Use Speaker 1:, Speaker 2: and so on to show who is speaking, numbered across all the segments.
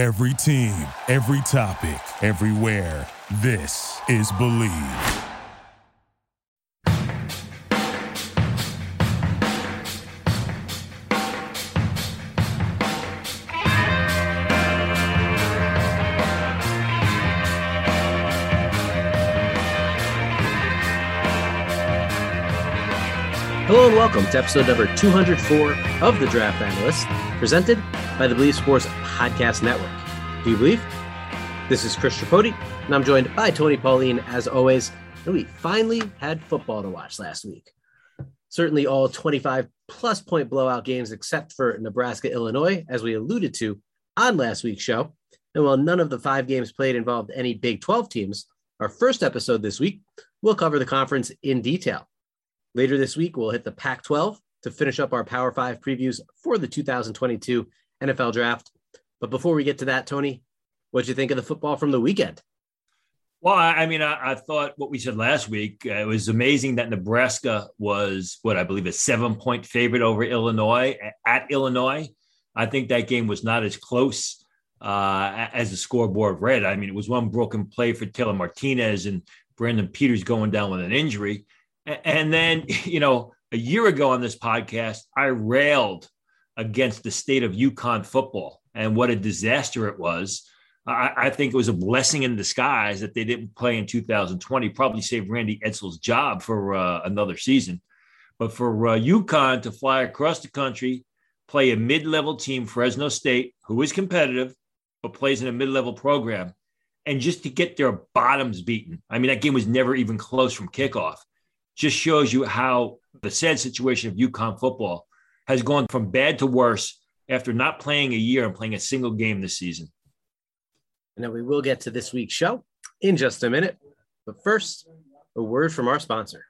Speaker 1: Every team, every topic, everywhere. This is Bleav.
Speaker 2: Hello and welcome to episode number 204 of The Draft Analyst, presented by the Bleav Sports Podcast Network. Do you believe? This is Chris Tripodi, and I'm joined by Tony Pauline as always. And we finally had football to watch last week. Certainly all 25 plus point blowout games except for Nebraska, Illinois, as we alluded to on last week's show. And while none of the five games played involved any Big 12 teams, our first episode this week will cover the conference in detail. Later this week, we'll hit the Pac 12 to finish up our Power Five previews for the 2022 NFL Draft. But before we get to that, Tony, what'd you think of the football from the weekend?
Speaker 3: Well, I mean, I, I thought what we said last week, uh, it was amazing that Nebraska was what I believe a seven point favorite over Illinois at Illinois. I think that game was not as close uh, as the scoreboard read. I mean, it was one broken play for Taylor Martinez and Brandon Peters going down with an injury. And then, you know, a year ago on this podcast, I railed against the state of UConn football and what a disaster it was. I, I, think it was a blessing in disguise that they didn't play in 2020. Probably saved Randy Edsall's job for uh, another season. But for uh, UConn to fly across the country, play a mid-level team, Fresno State, who is competitive but plays in a mid-level program, and just to get their bottoms beaten. I mean, that game was never even close from kickoff just shows you how the sad situation of UConn football has gone from bad to worse after not playing a year and playing a single game this season.
Speaker 2: And then we will get to this week's show in just a minute. But first, a word from our sponsor.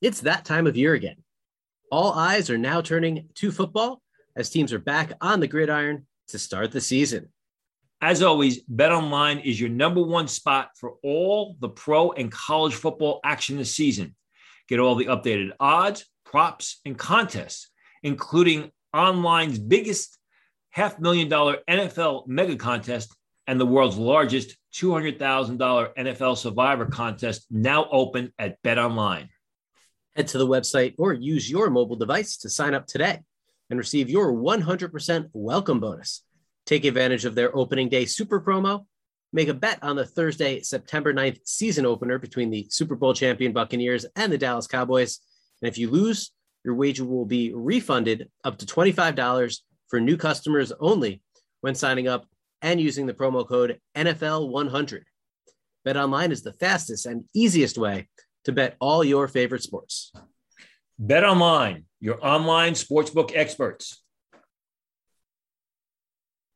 Speaker 2: It's that time of year again. All eyes are now turning to football as teams are back on the gridiron to start the season.
Speaker 3: As always, BetOnline is your number one spot for all the pro and college football action this season. Get all the updated odds, props, and contests, including online's biggest half million dollar NFL mega contest and the world's largest $200,000 NFL survivor contest now open at BetOnline.
Speaker 2: Head to the website or use your mobile device to sign up today and receive your 100% welcome bonus. Take advantage of their opening day super promo. Make a bet on the Thursday, September 9th season opener between the Super Bowl champion Buccaneers and the Dallas Cowboys. And if you lose, your wager will be refunded up to $25 for new customers only when signing up and using the promo code NFL100. Bet online is the fastest and easiest way to bet all your favorite sports.
Speaker 3: Bet online, your online sportsbook experts.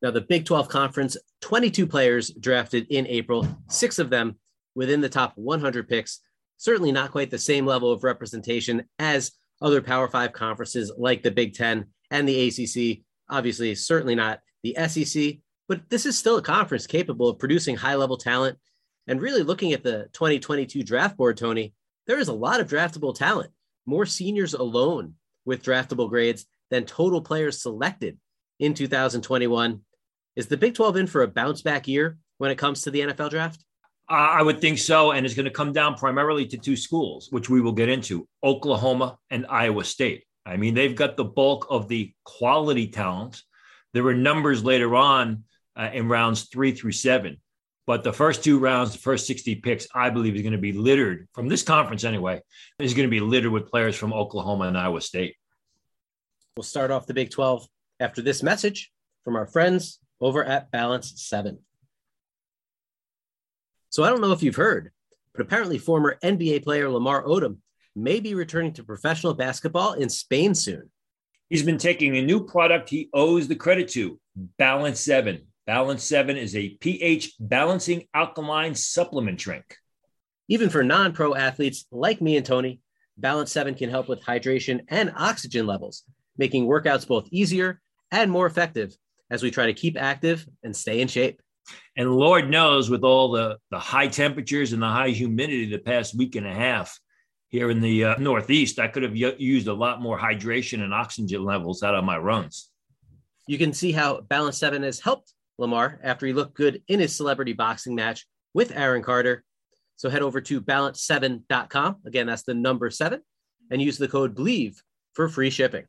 Speaker 2: Now, the Big 12 Conference, 22 players drafted in April, six of them within the top 100 picks. Certainly not quite the same level of representation as other Power Five conferences like the Big 10 and the ACC. Obviously, certainly not the SEC, but this is still a conference capable of producing high level talent. And really looking at the 2022 draft board, Tony, there is a lot of draftable talent, more seniors alone with draftable grades than total players selected in 2021. Is the Big 12 in for a bounce back year when it comes to the NFL draft?
Speaker 3: I would think so. And it's going to come down primarily to two schools, which we will get into Oklahoma and Iowa State. I mean, they've got the bulk of the quality talent. There were numbers later on uh, in rounds three through seven. But the first two rounds, the first 60 picks, I believe is going to be littered from this conference anyway, is going to be littered with players from Oklahoma and Iowa State.
Speaker 2: We'll start off the Big 12 after this message from our friends over at Balance 7. So I don't know if you've heard, but apparently former NBA player Lamar Odom may be returning to professional basketball in Spain soon.
Speaker 3: He's been taking a new product he owes the credit to, Balance 7. Balance 7 is a pH balancing alkaline supplement drink.
Speaker 2: Even for non pro athletes like me and Tony, Balance 7 can help with hydration and oxygen levels, making workouts both easier and more effective as we try to keep active and stay in shape.
Speaker 3: And Lord knows, with all the, the high temperatures and the high humidity the past week and a half here in the uh, Northeast, I could have used a lot more hydration and oxygen levels out of my runs.
Speaker 2: You can see how Balance 7 has helped Lamar after he looked good in his celebrity boxing match with Aaron Carter. So head over to balance7.com. Again, that's the number seven, and use the code BLEAV for free shipping.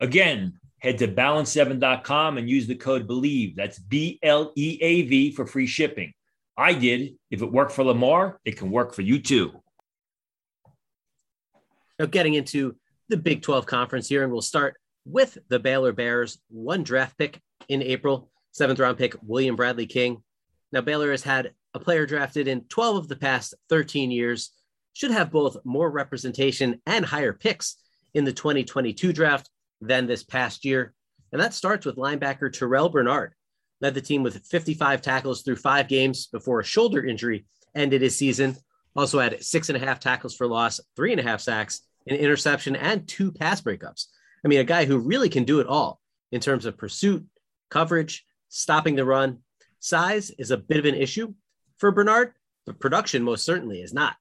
Speaker 3: Again, head to balance7.com and use the code BLEAV. That's B L E A V for free shipping. I did. If it worked for Lamar, it can work for you too.
Speaker 2: Now, getting into the Big 12 conference here, and we'll start with the Baylor Bears, one draft pick in April, seventh round pick, William Bradley King. Now, Baylor has had a player drafted in 12 of the past 13 years, should have both more representation and higher picks in the 2022 draft than this past year. And that starts with linebacker Terrel Bernard, led the team with 55 tackles through five games before a shoulder injury ended his season. Also had six and a half tackles for loss, three and a half sacks, an interception, and two pass breakups. I mean, a guy who really can do it all in terms of pursuit, coverage, stopping the run. Size is a bit of an issue for Bernard, but production most certainly is not.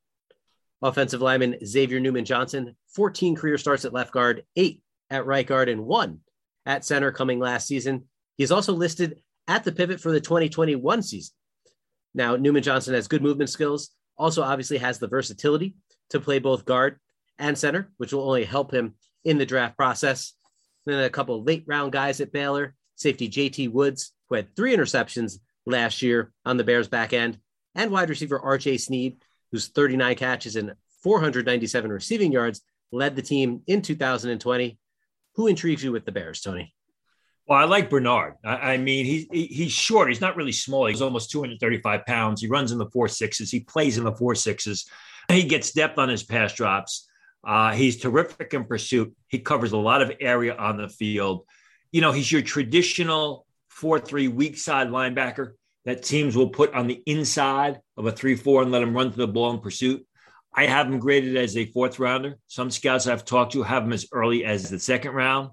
Speaker 2: Offensive lineman Xavier Newman Johnson, 14 career starts at left guard, eight at right guard, and one at center coming last season. He's also listed at the pivot for the 2021 season. Now, Newman Johnson has good movement skills, also obviously has the versatility to play both guard and center, which will only help him in the draft process. Then a couple late round guys at Baylor, safety JT Woods, who had three interceptions last year on the Bears back end, and wide receiver RJ Sneed, whose 39 catches and 497 receiving yards led the team in 2020. Who intrigues you with the Bears, Tony?
Speaker 3: Well, I like Bernard. I, I mean, he's he's short. He's not really small. He's almost 235 pounds. He runs in the four sixes. He plays in the four sixes. He gets depth on his pass drops. Uh, he's terrific in pursuit. He covers a lot of area on the field. You know, he's your traditional 4 3 weak side linebacker that teams will put on the inside of a 3 4 and let him run to the ball in pursuit. I have him graded as a fourth rounder. Some scouts I've talked to have him as early as the second round.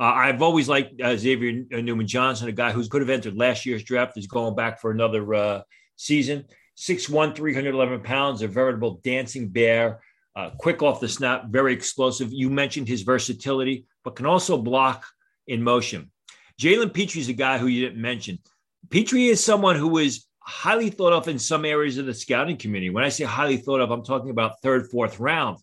Speaker 3: Uh, I've always liked uh, Xavier Newman Johnson, a guy who could have entered last year's draft. He's going back for another uh, season. 6'1, 311 pounds, a veritable dancing bear uh, quick off the snap, very explosive. You mentioned his versatility, but can also block in motion. Jalen Pitre is a guy who you didn't mention. Pitre is someone who is highly thought of in some areas of the scouting community. When I say highly thought of, I'm talking about third, fourth round.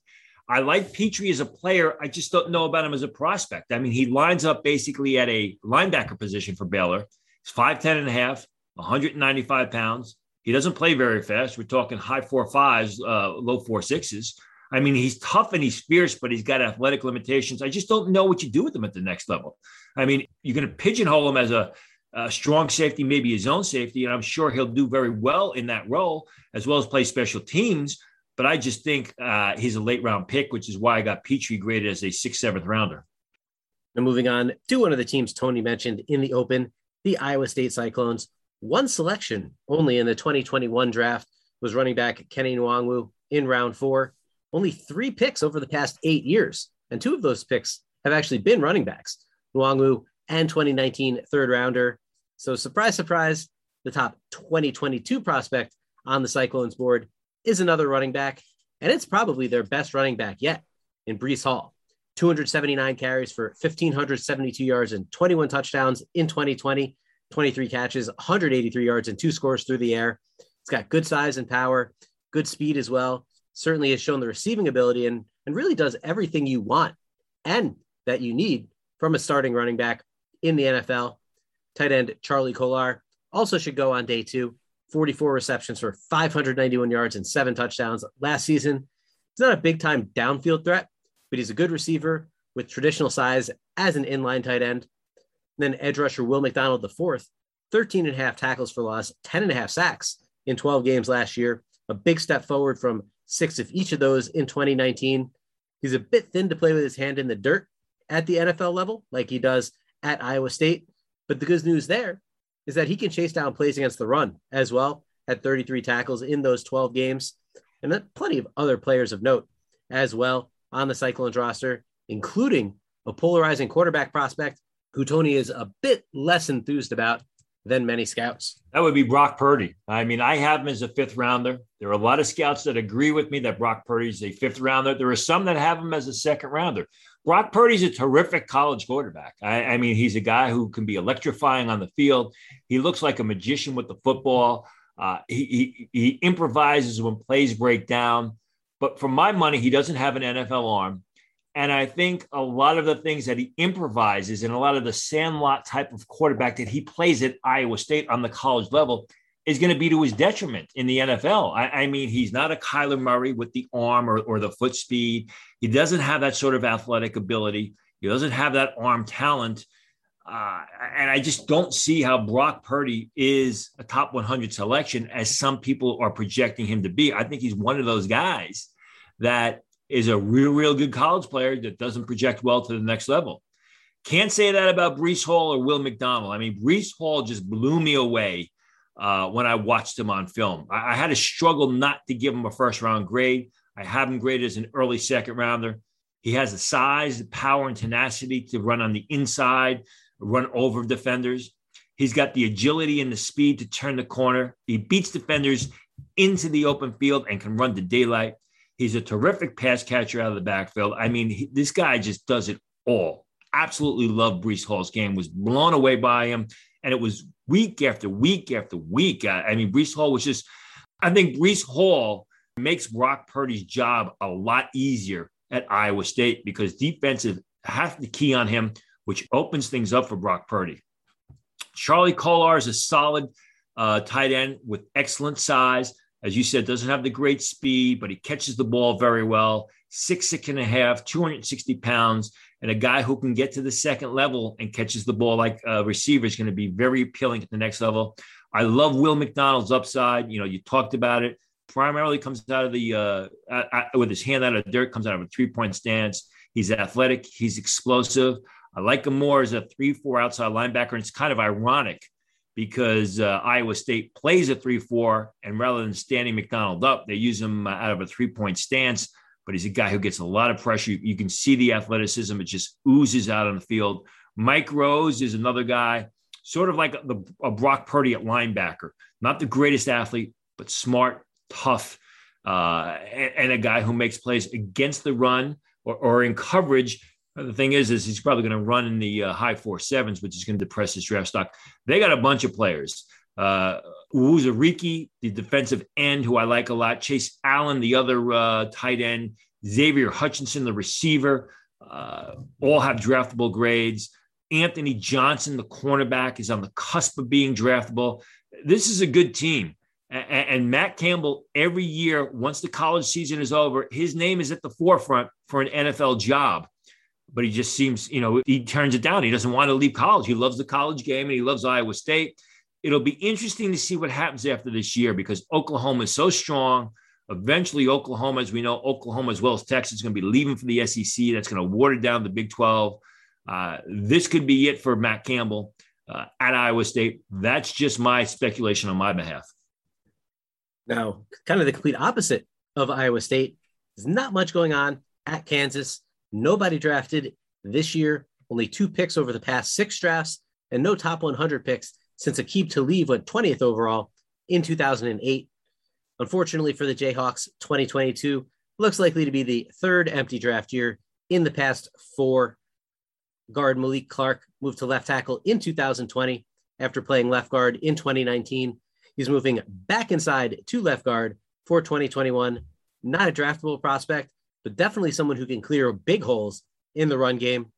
Speaker 3: I like Pitre as a player. I just don't know about him as a prospect. I mean, he lines up basically at a linebacker position for Baylor. He's 5'10 and a half, 195 pounds. He doesn't play very fast. We're talking high four fives, uh, low four sixes. I mean, he's tough and he's fierce, but he's got athletic limitations. I just don't know what you do with him at the next level. I mean, you're going to pigeonhole him as a, a, strong safety, maybe his own safety, and I'm sure he'll do very well in that role, as well as play special teams. But I just think uh, he's a late round pick, which is why I got Pitre graded as a sixth, seventh rounder.
Speaker 2: Now, moving on to one of the teams Tony mentioned in the open, the Iowa State Cyclones. One selection only in the 2021 draft was running back Kenny Nwangwu in round four only three picks over the past eight years, and two of those picks have actually been running backs, Nwangwu and 2019 third rounder. So, surprise, surprise, the top 2022 prospect on the Cyclones board is another running back, and it's probably their best running back yet in Breece Hall. 279 carries for 1,572 yards and 21 touchdowns in 2020, 23 catches, 183 yards, and two scores through the air. It's got good size and power, good speed as well certainly has shown the receiving ability and, and really does everything you want and that you need from a starting running back in the NFL. Tight end Charlie Kolar also should go on day two. 44 receptions for 591 yards and seven touchdowns last season. He's not a big time downfield threat, but he's a good receiver with traditional size as an inline tight end. And then edge rusher Will McDonald, the fourth, 13 and a half tackles for loss, 10 and a half sacks in 12 games last year. A big step forward from six of each of those in 2019. He's a bit thin to play with his hand in the dirt at the NFL level, like he does at Iowa State. But the good news there is that he can chase down plays against the run as well, at 33 tackles in those 12 games. And plenty of other players of note as well on the Cyclones roster, including a polarizing quarterback prospect who Tony is a bit less enthused about, than many scouts.
Speaker 3: That would be Brock Purdy. I mean, I have him as a fifth rounder. There are a lot of scouts that agree with me that Brock Purdy is a fifth rounder. There are some that have him as a second rounder. Brock Purdy's a terrific college quarterback. I, I mean, he's a guy who can be electrifying on the field. He looks like a magician with the football. Uh, he, he, he improvises when plays break down. But for my money, he doesn't have an NFL arm. And I think a lot of the things that he improvises and a lot of the sandlot type of quarterback that he plays at Iowa State on the college level is going to be to his detriment in the NFL. I, I, mean, he's not a Kyler Murray with the arm or, or the foot speed. He doesn't have that sort of athletic ability. He doesn't have that arm talent. Uh, and I just don't see how Brock Purdy is a top 100 selection as some people are projecting him to be. I think he's one of those guys that is a real, real good college player that doesn't project well to the next level. Can't say that about Breece Hall or Will McDonald. I mean, Breece Hall just blew me away uh, when I watched him on film. I, I, had to struggle not to give him a first round grade. I have him graded as an early second rounder. He has the size, the power, and tenacity to run on the inside, run over defenders. He's got the agility and the speed to turn the corner. He beats defenders into the open field and can run to daylight. He's a terrific pass catcher out of the backfield. I mean, he, this guy just does it all. Absolutely love Breece Hall's game. Was blown away by him, and it was week after week after week. I, I mean, Breece Hall was just. I think Breece Hall makes Brock Purdy's job a lot easier at Iowa State because defensive has to key on him, which opens things up for Brock Purdy. Charlie Kolar is a solid uh, tight end with excellent size as you said, doesn't have the great speed, but he catches the ball very well. Six, six and a half, 260 pounds, and a guy who can get to the second level and catches the ball like a receiver is going to be very appealing at the next level. I love Will McDonald's upside. You know, you talked about it. Primarily comes out of the uh, with his hand out of dirt, comes out of a three point stance. He's athletic. He's explosive. I like him more as a three four outside linebacker. And it's kind of ironic because uh, Iowa State plays a 3 4, and rather than standing McDonald up, they use him uh, out of a three point stance. But he's a guy who gets a lot of pressure. You can see the athleticism, it just oozes out on the field. Mike Rose is another guy, sort of like a Brock Purdy at linebacker. Not the greatest athlete, but smart, tough, uh, and, and, a guy who makes plays against the run or, or in coverage the thing is, is he's probably going to run in the uh, high four sevens, which is going to depress his draft stock. They got a bunch of players. Uh, Uwazurike, the defensive end, who I like a lot. Chase Allen, the other uh, tight end. Xavier Hutchinson, the receiver. Uh, all have draftable grades. Anthony Johnson, the cornerback, is on the cusp of being draftable. This is a good team. And Matt Campbell, every year, once the college season is over, his name is at the forefront for an NFL job but he just seems, you know, he turns it down. He doesn't want to leave college. He loves the college game and he loves Iowa State. It'll be interesting to see what happens after this year because Oklahoma is so strong. Eventually, Oklahoma, as we know, Oklahoma as well as Texas is going to be leaving for the SEC. That's going to water down the Big 12. Uh, this could be it for Matt Campbell uh, at Iowa State. That's just my speculation on my behalf.
Speaker 2: Now, kind of the complete opposite of Iowa State. There's not much going on at Kansas. Nobody drafted this year, only two picks over the past six drafts, and no top 100 picks since Aqib Talib went 20th overall in 2008. Unfortunately for the Jayhawks, 2022 looks likely to be the third empty draft year in the past four. Guard Malik Clark moved to left tackle in 2020 after playing left guard in 2019. He's moving back inside to left guard for 2021. Not a draftable prospect, but definitely someone who can clear big holes in the run game.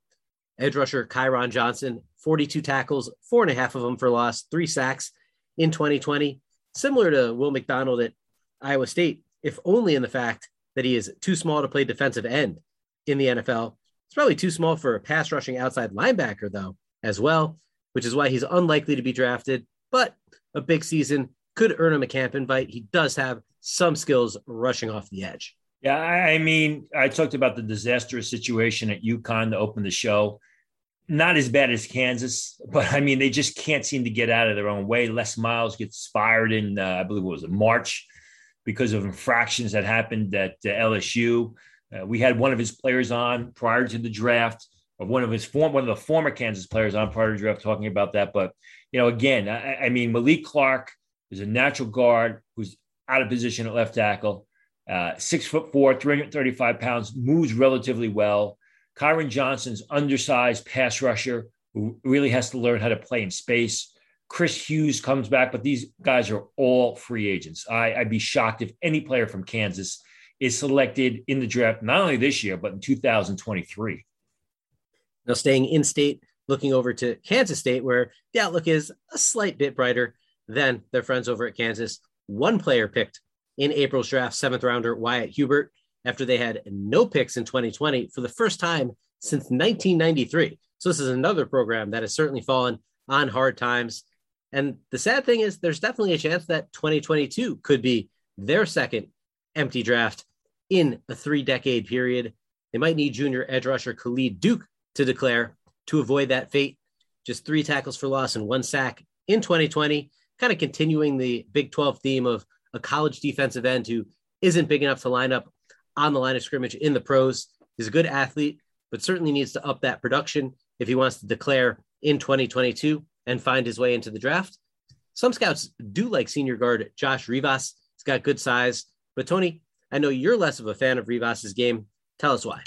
Speaker 2: Edge rusher Kyron Johnson, 42 tackles, four and a half of them for loss, three sacks in 2020. Similar to Will McDonald at Iowa State, if only in the fact that he is too small to play defensive end in the NFL. It's probably too small for a pass rushing outside linebacker, though, as well, which is why he's unlikely to be drafted. But a big season could earn him a camp invite. He does have some skills rushing off the edge.
Speaker 3: Yeah, I mean, I talked about the disastrous situation at UConn to open the show. Not as bad as Kansas, but I mean, they just can't seem to get out of their own way. Les Miles gets fired in, uh, I believe it was in March because of infractions that happened at uh, LSU. Uh, we had one of his players on prior to the draft, or one of his form, one of the former Kansas players on prior to the draft, talking about that. But you know, again, I, I mean, Malik Clark is a natural guard who's out of position at left tackle. Uh, six foot four, 335 pounds, moves relatively well. Kyron Johnson's undersized pass rusher who really has to learn how to play in space. Chris Hughes comes back, but these guys are all free agents. I, would be shocked if any player from Kansas is selected in the draft, not only this year, but in 2023.
Speaker 2: Now, staying in state, looking over to Kansas State, where the outlook is a slight bit brighter than their friends over at Kansas. One player picked in April's draft, seventh rounder Wyatt Hubert, after they had no picks in 2020 for the first time since 1993. So this is another program that has certainly fallen on hard times. And the sad thing is, there's definitely a chance that 2022 could be their second empty draft in a three decade period. They might need junior edge rusher Khalid Duke to declare to avoid that fate. Just three tackles for loss and one sack in 2020, kind of continuing the Big 12 theme of a college defensive end who isn't big enough to line up on the line of scrimmage in the pros. He's a good athlete, but certainly needs to up that production if he wants to declare in 2022 and find his way into the draft. Some scouts do like senior guard Josh Rivas. He's got good size. But Tony, I know you're less of a fan of Rivas's game. Tell us why.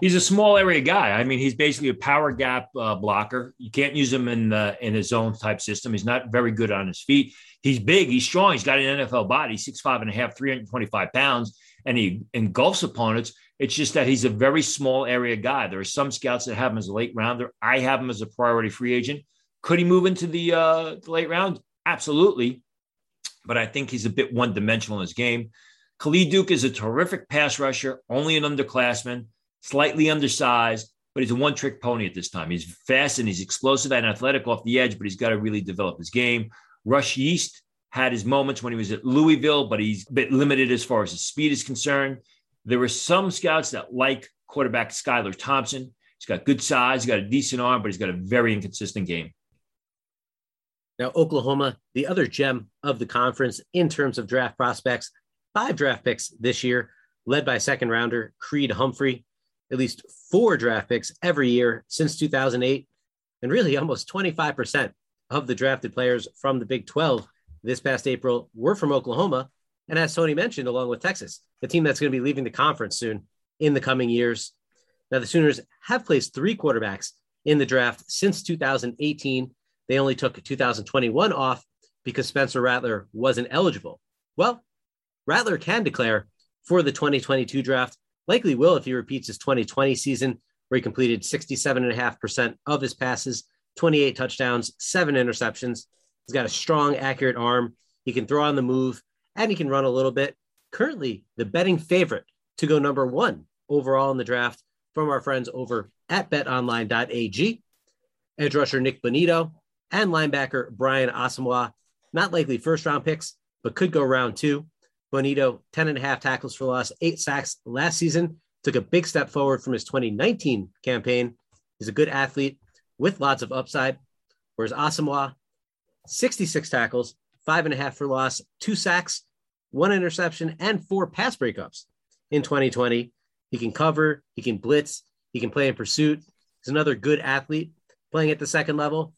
Speaker 3: He's a small area guy. I mean, he's basically a power gap uh, blocker. You can't use him in the in his zone type system. He's not very good on his feet. He's big. He's strong. He's got an NFL body. Six five and a half, 325 pounds, and he engulfs opponents. It's just that he's a very small area guy. There are some scouts that have him as a late rounder. I have him as a priority free agent. Could he move into the, uh, the late round? Absolutely. But I think he's a bit one dimensional in his game. Khalid Duke is a terrific pass rusher, only an underclassman slightly undersized, but he's a one trick pony at this time. He's fast and he's explosive and athletic off the edge, but he's got to really develop his game. Russ Yeast had his moments when he was at Louisville, but he's a bit limited as far as his speed is concerned. There were some scouts that like quarterback Skylar Thompson. He's got good size, he's got a decent arm, but he's got a very inconsistent game.
Speaker 2: Now, Oklahoma, the other gem of the conference in terms of draft prospects, five draft picks this year, led by second rounder Creed Humphrey at least four draft picks every year since 2008. And really, almost 25% of the drafted players from the Big 12 this past April were from Oklahoma. And as Tony mentioned, along with Texas, the team that's going to be leaving the conference soon in the coming years. Now, the Sooners have placed three quarterbacks in the draft since 2018. They only took 2021 off because Spencer Rattler wasn't eligible. Well, Rattler can declare for the 2022 draft likely will if he repeats his 2020 season, where he completed 67.5% of his passes, 28 touchdowns, seven interceptions. He's got a strong, accurate arm. He can throw on the move and he can run a little bit. Currently, the betting favorite to go number one overall in the draft from our friends over at betonline.ag. Edge rusher Nick Bonitto and linebacker Brian Asamoah, not likely first round picks, but could go round two. Bonitto, 10 and a half tackles for loss, eight sacks last season, took a big step forward from his 2019 campaign. He's a good athlete with lots of upside. Whereas Asamoah, 66 tackles, five and a half for loss, two sacks, one interception, and four pass breakups in 2020. He can cover, he can blitz, he can play in pursuit. He's another good athlete playing at the second level.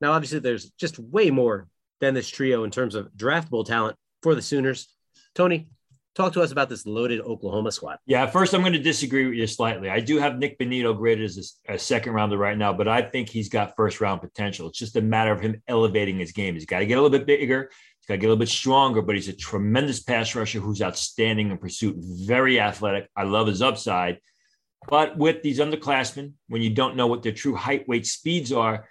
Speaker 2: Now, obviously, there's just way more than this trio in terms of draftable talent for the Sooners. Tony, talk to us about this loaded Oklahoma squad.
Speaker 3: Yeah, first I'm going to disagree with you slightly. I do have Nick Bonitto graded as a, a, second rounder right now, but I think he's got first round potential. It's just a matter of him elevating his game. He's got to get a little bit bigger. He's got to get a little bit stronger, but he's a tremendous pass rusher who's outstanding in pursuit, very athletic. I love his upside. But with these underclassmen, when you don't know what their true height, weight, speeds are,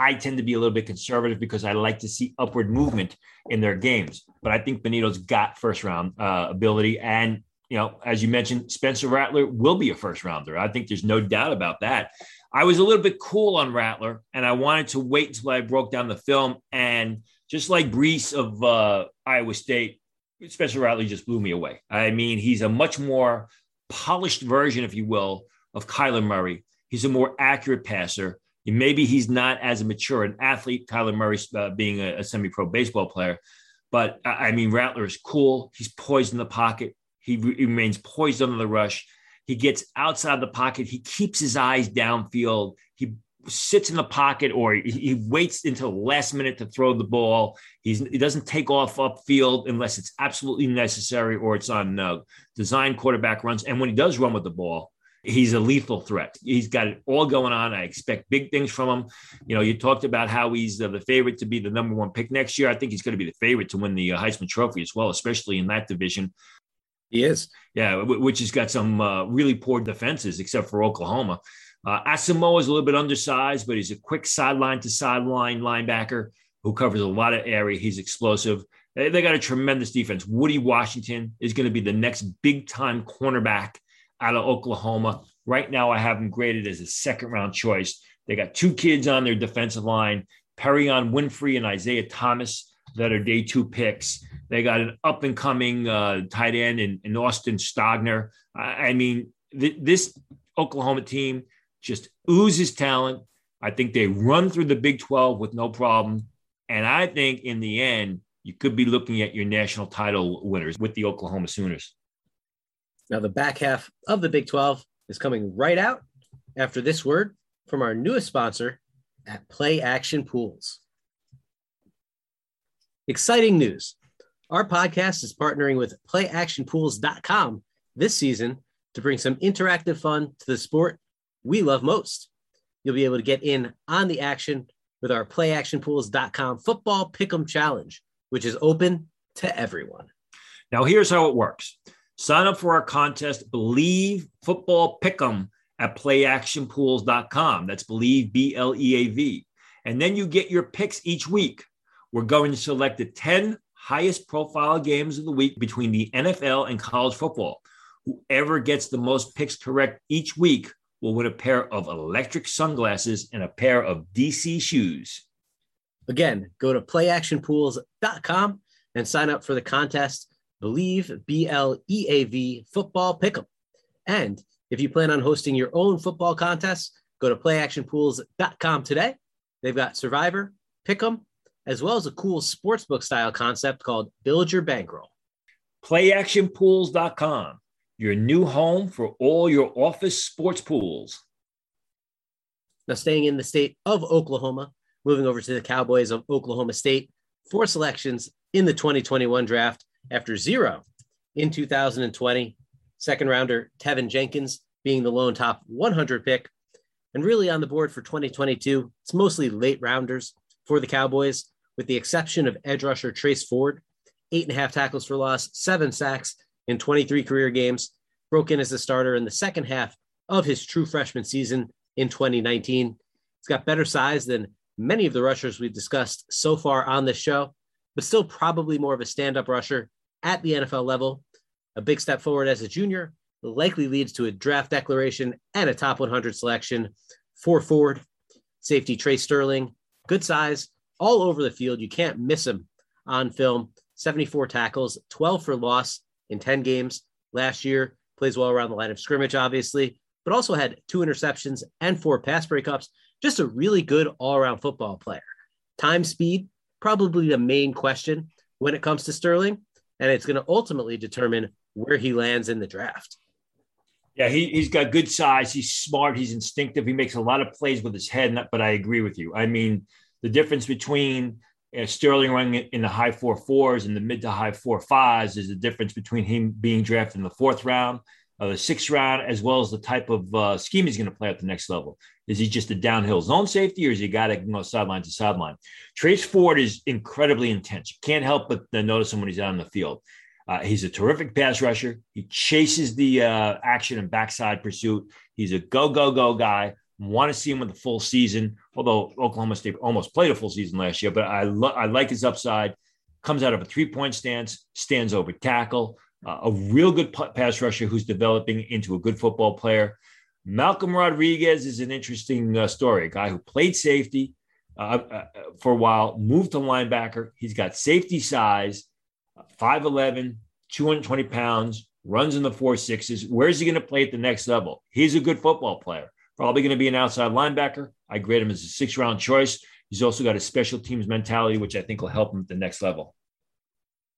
Speaker 3: I tend to be a little bit conservative because I like to see upward movement in their games. But I think Bonitto's got first round uh, ability. And, you know, as you mentioned, Spencer Rattler will be a first rounder. I think there's no doubt about that. I was a little bit cool on Rattler and I wanted to wait until I broke down the film. And just like Breece of uh, Iowa State, Spencer Rattler just blew me away. I mean, he's a much more polished version, if you will, of Kyler Murray. He's a more accurate passer. Maybe he's not as mature an athlete, Kyler Murray uh, being a, a semi pro baseball player. But I mean, Rattler is cool. He's poised in the pocket. He, re- remains poised under the rush. He gets outside the pocket. He keeps his eyes downfield. He sits in the pocket or he, he, waits until the last minute to throw the ball. He's, he doesn't take off upfield unless it's absolutely necessary or it's on uh, design quarterback runs. And when he does run with the ball, he's a lethal threat. He's got it all going on. I expect big things from him. You know, you talked about how he's uh, the favorite to be the number one pick next year. I think he's going to be the favorite to win the uh, Heisman Trophy as well, especially in that division.
Speaker 2: He is.
Speaker 3: Yeah, which has got some uh, really poor defenses, except for Oklahoma. Uh, Asamoah is a little bit undersized, but he's a quick sideline to sideline linebacker who covers a lot of area. He's explosive. They, they got a tremendous defense. Woodi Washington is going to be the next big time cornerback out of Oklahoma. Right now, I have him graded as a second round choice. They got two kids on their defensive line, Perrion Winfrey and Isaiah Thomas, that are day two picks. They got an up and coming uh, tight end in, in Austin Stogner. I, I mean, th- this Oklahoma team just oozes talent. I think they run through the Big 12 with no problem. And I think in the end, you could be looking at your national title winners with the Oklahoma Sooners.
Speaker 2: Now, the back half of the Big 12 is coming right out after this word from our newest sponsor at Play Action Pools. Exciting news. Our podcast is partnering with playactionpools.com this season to bring some interactive fun to the sport we love most. You'll be able to get in on the action with our playactionpools.com football pick'em challenge, which is open to everyone.
Speaker 3: Now, here's how it works sign up for our contest, Bleav Football Pick'em at playactionpools.com. That's Bleav, B L E A V. And then you get your picks each week. We're going to select the 10 highest profile games of the week between the NFL and college football. Whoever gets the most picks correct each week will win a pair of electric sunglasses and a pair of DC shoes.
Speaker 2: Again, go to playactionpools.com and sign up for the contest. Bleav B L E A V football pick'em. And if you plan on hosting your own football contests, go to playactionpools.com today. They've got Survivor, Pick'em, as well as a cool sportsbook style concept called Build Your Bankroll.
Speaker 3: Playactionpools.com your new home for all your office sports pools.
Speaker 2: Now, staying in the state of Oklahoma, moving over to the Cowboys of Oklahoma State, four selections in the 2021 draft after zero in 2020. Second rounder Teven Jenkins being the lone top 100 pick. And really on the board for 2022, it's mostly late rounders for the Cowboys, with the exception of edge rusher Trace Ford, eight and a half tackles for loss, seven sacks, in 23 career games, broke in as a starter in the second half of his true freshman season in 2019. He's got better size than many of the rushers we've discussed so far on this show, but still probably more of a stand up rusher at the NFL level. A big step forward as a junior likely leads to a draft declaration and a top 100 selection for Ford. Safety Trey Sterling, good size, all over the field. You can't miss him on film. 74 tackles, 12 for loss, in 10 games last year. Plays well around the line of scrimmage, obviously, but also had two interceptions and four pass breakups. Just a really good all around football player. Time speed, probably the main question when it comes to Sterling. And it's going to ultimately determine where he lands in the draft.
Speaker 3: Yeah, he, he's got good size. He's smart. He's instinctive. He makes a lot of plays with his head. But I agree with you. I mean, the difference between uh, Sterling running in the high four fours and the mid to high four fives is the difference between him being drafted in the fourth round, uh, the sixth round, as well as the type of uh, scheme he's going to play at the next level. Is he just a downhill zone safety, or is he a guy that can go sideline to sideline? Trace Ford is incredibly intense. You can't help but notice him when he's out on the field. Uh, he's a terrific pass rusher. He chases the uh, action and backside pursuit. He's a go, go, go guy. Want to see him with a full season, although Oklahoma State almost played a full season last year. But I, lo- I like his upside. Comes out of a three point stance, stands over tackle, uh, a real good pass rusher who's developing into a good football player. Malcolm Rodriguez is an interesting uh, story. A guy who played safety uh, uh for a while, moved to linebacker. He's got safety size, 5'11, 220 pounds, runs in the four sixes. Where's he going to play at the next level? He's a good football player probably going to be an outside linebacker. I grade him as a six round choice. He's also got a special teams mentality, which I think will help him at the next level.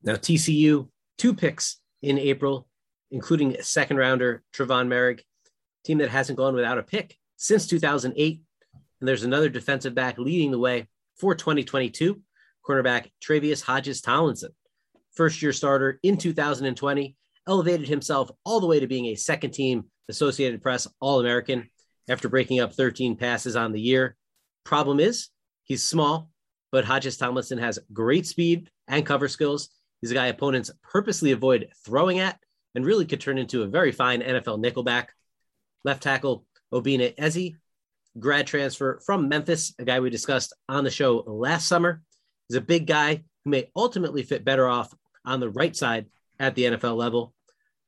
Speaker 2: Now, TCU, two picks in April, including second rounder Trevon Moehrig, team that hasn't gone without a pick since 2008. And there's another defensive back leading the way for 2022, cornerback Tre'Vius Hodges Tomlinson. First year starter in 2020, elevated himself all the way to being a second team Associated Press All American after breaking up 13 passes on the year. Problem is, he's small, but Hodges Tomlinson has great speed and cover skills. He's a guy opponents purposely avoid throwing at and really could turn into a very fine NFL nickelback. Left tackle Obinna Eze, grad transfer from Memphis, a guy we discussed on the show last summer. He's a big guy who may ultimately fit better off on the right side at the NFL level.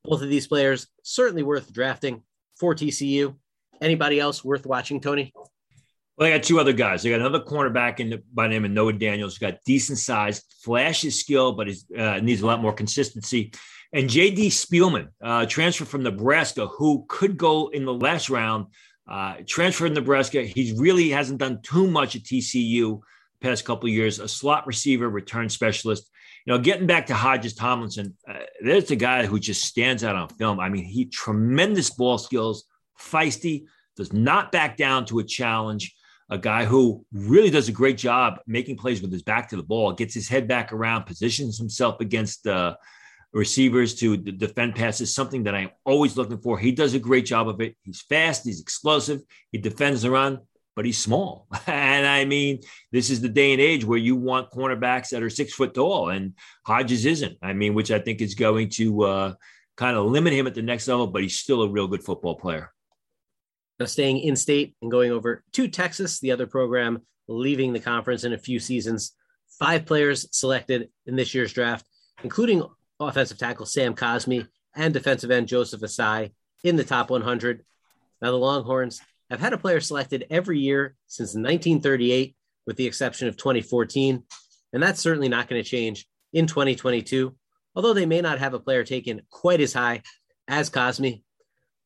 Speaker 2: Both of these players certainly worth drafting for TCU. Anybody else worth watching, Tony?
Speaker 3: Well, I got two other guys. I got another cornerback in the, by name of Noah Daniels. He's Got decent size, flashes skill, but he uh, needs a lot more consistency. And JD Spielman, uh, transfer from Nebraska, who could go in the last round. Uh, transfer in Nebraska. He really hasn't done too much at TCU past couple years. A slot receiver, return specialist. You know, getting back to Hodges Tomlinson, uh, there's a guy who just stands out on film. I mean, he tremendous ball skills, feisty, does not back down to a challenge. A guy who really does a great job making plays with his back to the ball, gets his head back around, positions himself against uh, receivers to defend passes, something that I'm always looking for. He does a great job of it. He's fast, he's explosive, he defends the run but he's small. and I mean, this is the day and age where you want cornerbacks that are six foot tall, and Hodges isn't. I mean, which I think is going to uh, kind of limit him at the next level, but he's still a real good football player.
Speaker 2: Now, staying in state and going over to Texas, the other program leaving the conference in a few seasons. Five players selected in this year's draft, including offensive tackle Sam Cosmi and defensive end Joseph Ossai in the top 100. Now, the Longhorns have had a player selected every year since 1938, with the exception of 2014. And that's certainly not going to change in 2022, although they may not have a player taken quite as high as Cosmi.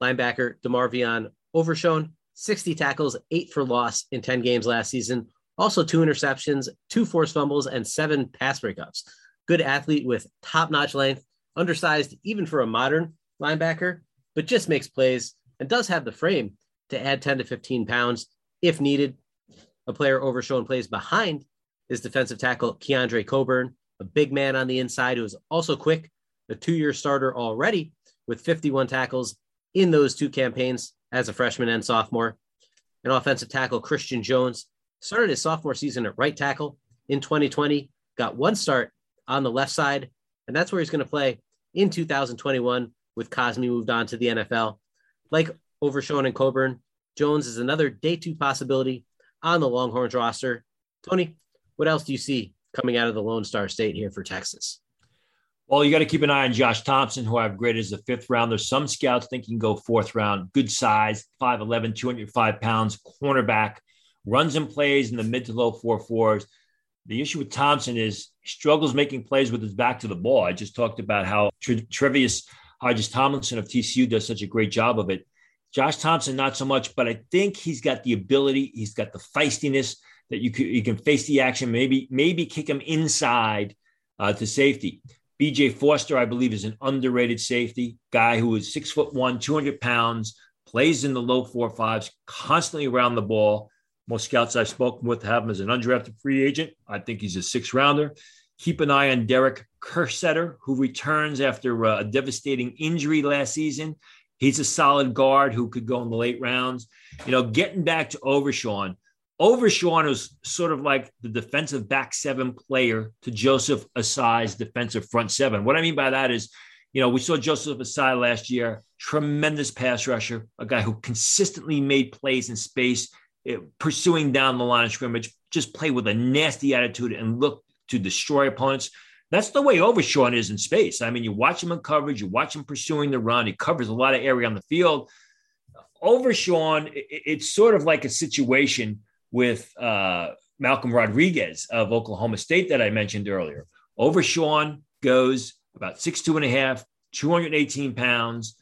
Speaker 2: Linebacker DeMarvion Overshown, 60 tackles, eight for loss in 10 games last season. Also, two interceptions, two forced fumbles, and seven pass breakups. Good athlete with top notch length, undersized even for a modern linebacker, but just makes plays and does have the frame to add 10 to 15 pounds if needed. A player Overshown plays behind is defensive tackle Keondre Coburn, a big man on the inside who is also quick, a two year starter already with 51 tackles in those two campaigns as a freshman and sophomore. An offensive tackle, Christian Jones, started his sophomore season at right tackle in 2020, got one start on the left side, and that's where he's going to play in 2021 with Cosmi moved on to the NFL. Like Overshown and Coburn. Jones is another day two possibility on the Longhorns roster. Tony, what else do you see coming out of the Lone Star State here for Texas?
Speaker 3: Well, you got to keep an eye on Josh Thompson, who I've graded as a fifth rounder. Some scouts think he can go fourth round. Good size, 5'11, 205 pounds, cornerback, runs and plays in the mid to low four fours. The issue with Thompson is struggles making plays with his back to the ball. I just talked about how Tre- Tre'Vius Hodges Tomlinson of TCU does such a great job of it. Josh Thompson, not so much, but I think he's got the ability, he's got the feistiness that you can, you can face the action, maybe maybe kick him inside uh, to safety. BJ Foster, I believe, is an underrated safety guy who is six foot one, 200 pounds, plays in the low four fives, constantly around the ball. Most scouts I've spoken with have him as an undrafted free agent. I think he's a six rounder. Keep an eye on Derek Kerstetter, who returns after uh, a devastating injury last season. He's a solid guard who could go in the late rounds. You know, getting back to Overshown, Overshown is sort of like the defensive back seven player to Joseph Ossai's defensive front seven. What I mean by that is, you know, we saw Joseph Ossai last year, tremendous pass rusher, a guy who consistently made plays in space, eh, pursuing down the line of scrimmage, just play with a nasty attitude and look to destroy opponents. That's the way Overshown is in space. I mean, you watch him in coverage, you watch him pursuing the run. He covers a lot of area on the field. Overshown, it's sort of like a situation with uh, Malcolm Rodriguez of Oklahoma State that I mentioned earlier. Overshown goes about six two and a half, 218 pounds,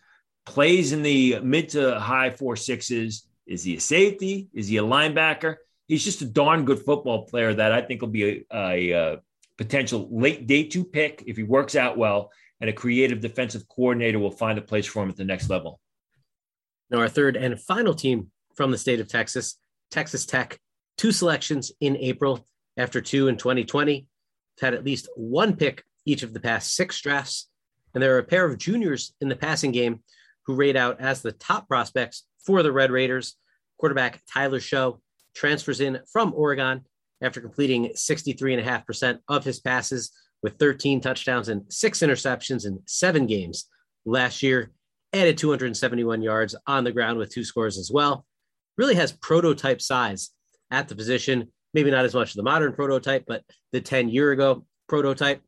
Speaker 3: plays in the mid to high four sixes. Is he a safety? Is he a linebacker? He's just a darn good football player that I think will be a, a, a potential late day two pick if he works out well, and a creative defensive coordinator will find a place for him at the next level.
Speaker 2: Now, our third and final team from the state of Texas Texas Tech, two selections in April after two in 2020. Had at least one pick each of the past six drafts. And there are a pair of juniors in the passing game who rate out as the top prospects for the Red Raiders. Quarterback Tyler Shough transfers in from Oregon after completing 63.5% of his passes with 13 touchdowns and six interceptions in seven games last year. Added 271 yards on the ground with two scores as well. Really has prototype size at the position. Maybe not as much as the modern prototype, but the 10 year ago prototype.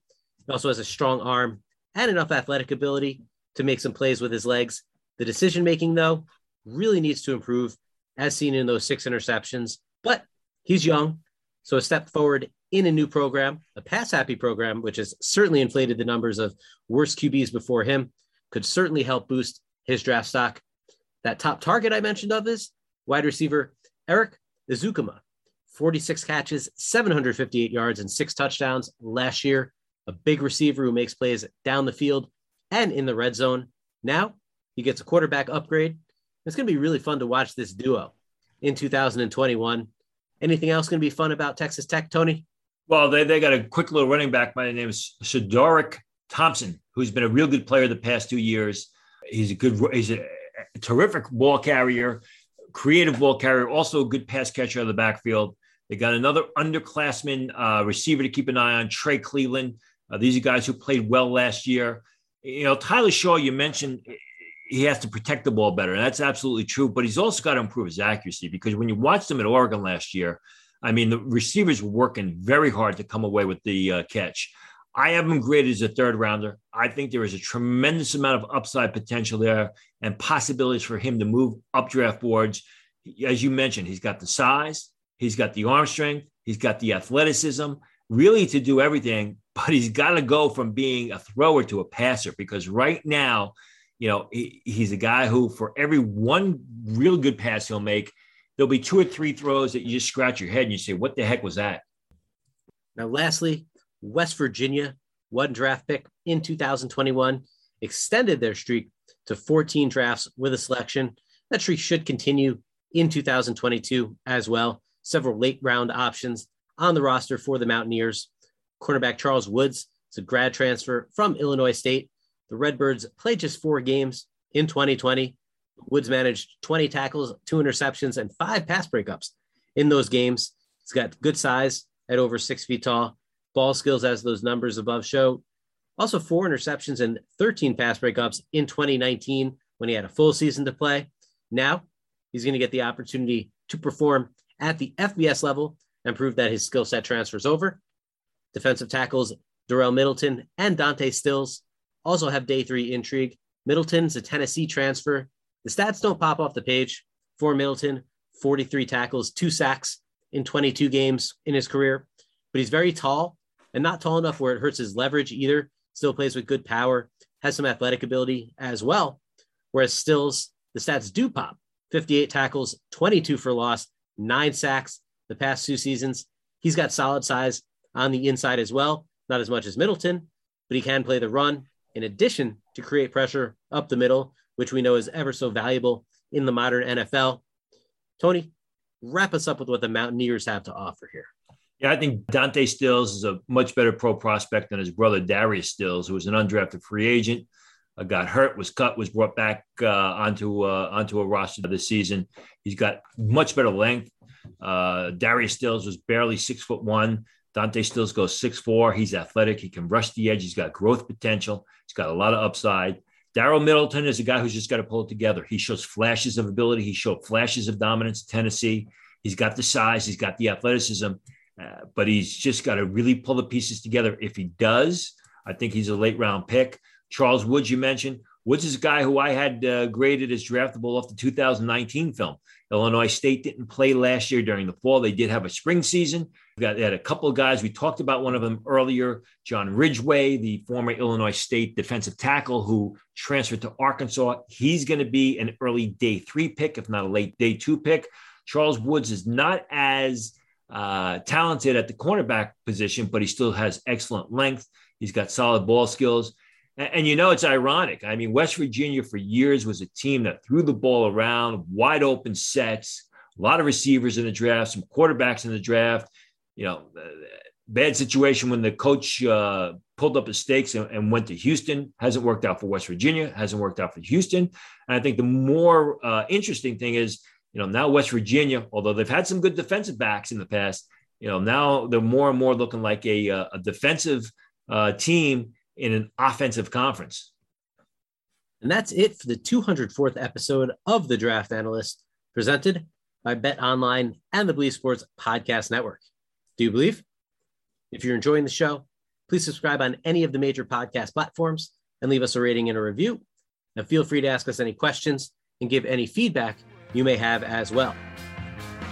Speaker 2: He also has a strong arm and enough athletic ability to make some plays with his legs. The decision making, though, really needs to improve, as seen in those six interceptions. But he's young, so a step forward in a new program, a pass happy program, which has certainly inflated the numbers of worst QBs before him, could certainly help boost his draft stock. That top target I mentioned of is wide receiver Erik Ezukanma, 46 catches, 758 yards, and six touchdowns last year. A big receiver who makes plays down the field and in the red zone. Now he gets a quarterback upgrade. It's going to be really fun to watch this duo in 2021. Anything else going to be fun about Texas Tech, Tony?
Speaker 3: Well, they, they got a quick little running back by the name of SaRodorick Thompson, who's been a real good player the past two years. He's a good, he's a terrific ball carrier, creative ball carrier, also a good pass catcher out of the backfield. They got another underclassman uh, receiver to keep an eye on, Trey Cleveland. Uh, these are guys who played well last year. You know, Tyler Shough, you mentioned he has to protect the ball better. And that's absolutely true. But he's also got to improve his accuracy because when you watched him at Oregon last year, I mean, the receivers were working very hard to come away with the uh, catch. I have him graded as a third rounder. I think there is a tremendous amount of upside potential there and possibilities for him to move up draft boards. As you mentioned, he's got the size, he's got the arm strength, he's got the athleticism, really to do everything. But he's got to go from being a thrower to a passer because right now, you know, he, he's a guy who, for every one real good pass he'll make, there'll be two or three throws that you just scratch your head and you say, "What the heck was that?"
Speaker 2: Now, lastly, West Virginia, one draft pick in 2021, extended their streak to 14 drafts with a selection. That streak should continue in 2022 as well. Several late round options on the roster for the Mountaineers. Cornerback Charles Woods is a grad transfer from Illinois State the Redbirds played just four games in 2020. Woods managed 20 tackles, two interceptions, and five pass breakups in those games. He's got good size at over six feet tall, ball skills as those numbers above show. Also, four interceptions and 13 pass breakups in 2019 when he had a full season to play. Now he's going to get the opportunity to perform at the FBS level and prove that his skill set transfers over. Defensive tackles Darel Middleton and Dante Stills also have day three intrigue. Middleton's a Tennessee transfer. The stats don't pop off the page for Middleton 43 tackles, two sacks in 22 games in his career, but he's very tall and not tall enough where it hurts his leverage either. Still plays with good power, has some athletic ability as well. Whereas Stills, the stats do pop 58 tackles, 22 for loss, nine sacks the past two seasons. He's got solid size on the inside as well, not as much as Middleton, but he can play the run in addition to create pressure up the middle, which we know is ever so valuable in the modern NFL. Tony, wrap us up with what the Mountaineers have to offer here.
Speaker 3: Yeah, I think Dante Stills is a much better pro prospect than his brother Darius Stills, who was an undrafted free agent. Uh, got hurt, was cut, was brought back uh, onto uh, onto a roster this season. He's got much better length. Uh, Darius Stills was barely six foot one. Dante Stills goes six four. He's athletic. He can rush the edge. He's got growth potential. He's got a lot of upside. Darel Middleton is a guy who's just got to pull it together. He shows flashes of ability. He showed flashes of dominance in Tennessee. He's got the size. He's got the athleticism, uh, but he's just got to really pull the pieces together. If he does, I think he's a late round pick. Charles Woods, you mentioned. Woods is a guy who I had uh, graded as draftable off the 2019 film. Illinois State didn't play last year during the fall. They did have a spring season. We got they had a couple of guys. We talked about one of them earlier, John Ridgeway, the former Illinois State defensive tackle who transferred to Arkansas. He's going to be an early day three pick, if not a late day two pick. Charles Woods is not as uh, talented at the cornerback position, but he still has excellent length. He's got solid ball skills. And, and, you know, it's ironic. I mean, West Virginia for years was a team that threw the ball around, wide open sets, a lot of receivers in the draft, some quarterbacks in the draft. You know, bad situation when the coach uh, pulled up his stakes and, and, went to Houston. Hasn't worked out for West Virginia. Hasn't worked out for Houston. And I think the more uh, interesting thing is, you know, now West Virginia, although they've had some good defensive backs in the past, you know, now they're more and more looking like a, uh, a defensive uh, team in an offensive conference.
Speaker 2: And that's it for the 204th episode of the Draft Analyst, presented by Bet Online and the Bleav Sports Podcast Network. Do you believe? If you're enjoying the show, please subscribe on any of the major podcast platforms and leave us a rating and a review. And feel free to ask us any questions and give any feedback you may have as well.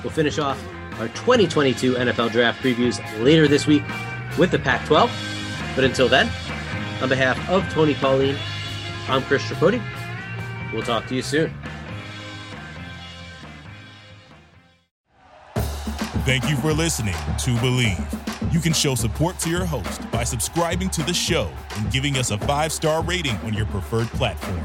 Speaker 2: We'll finish off our 2022 NFL draft previews later this week with the Pac 12. But until then, on behalf of Tony Pauline, I'm Chris Tripodi. We'll talk to you soon.
Speaker 1: Thank you for listening to Bleav. You can show support to your host by subscribing to the show and giving us a five star rating on your preferred platform.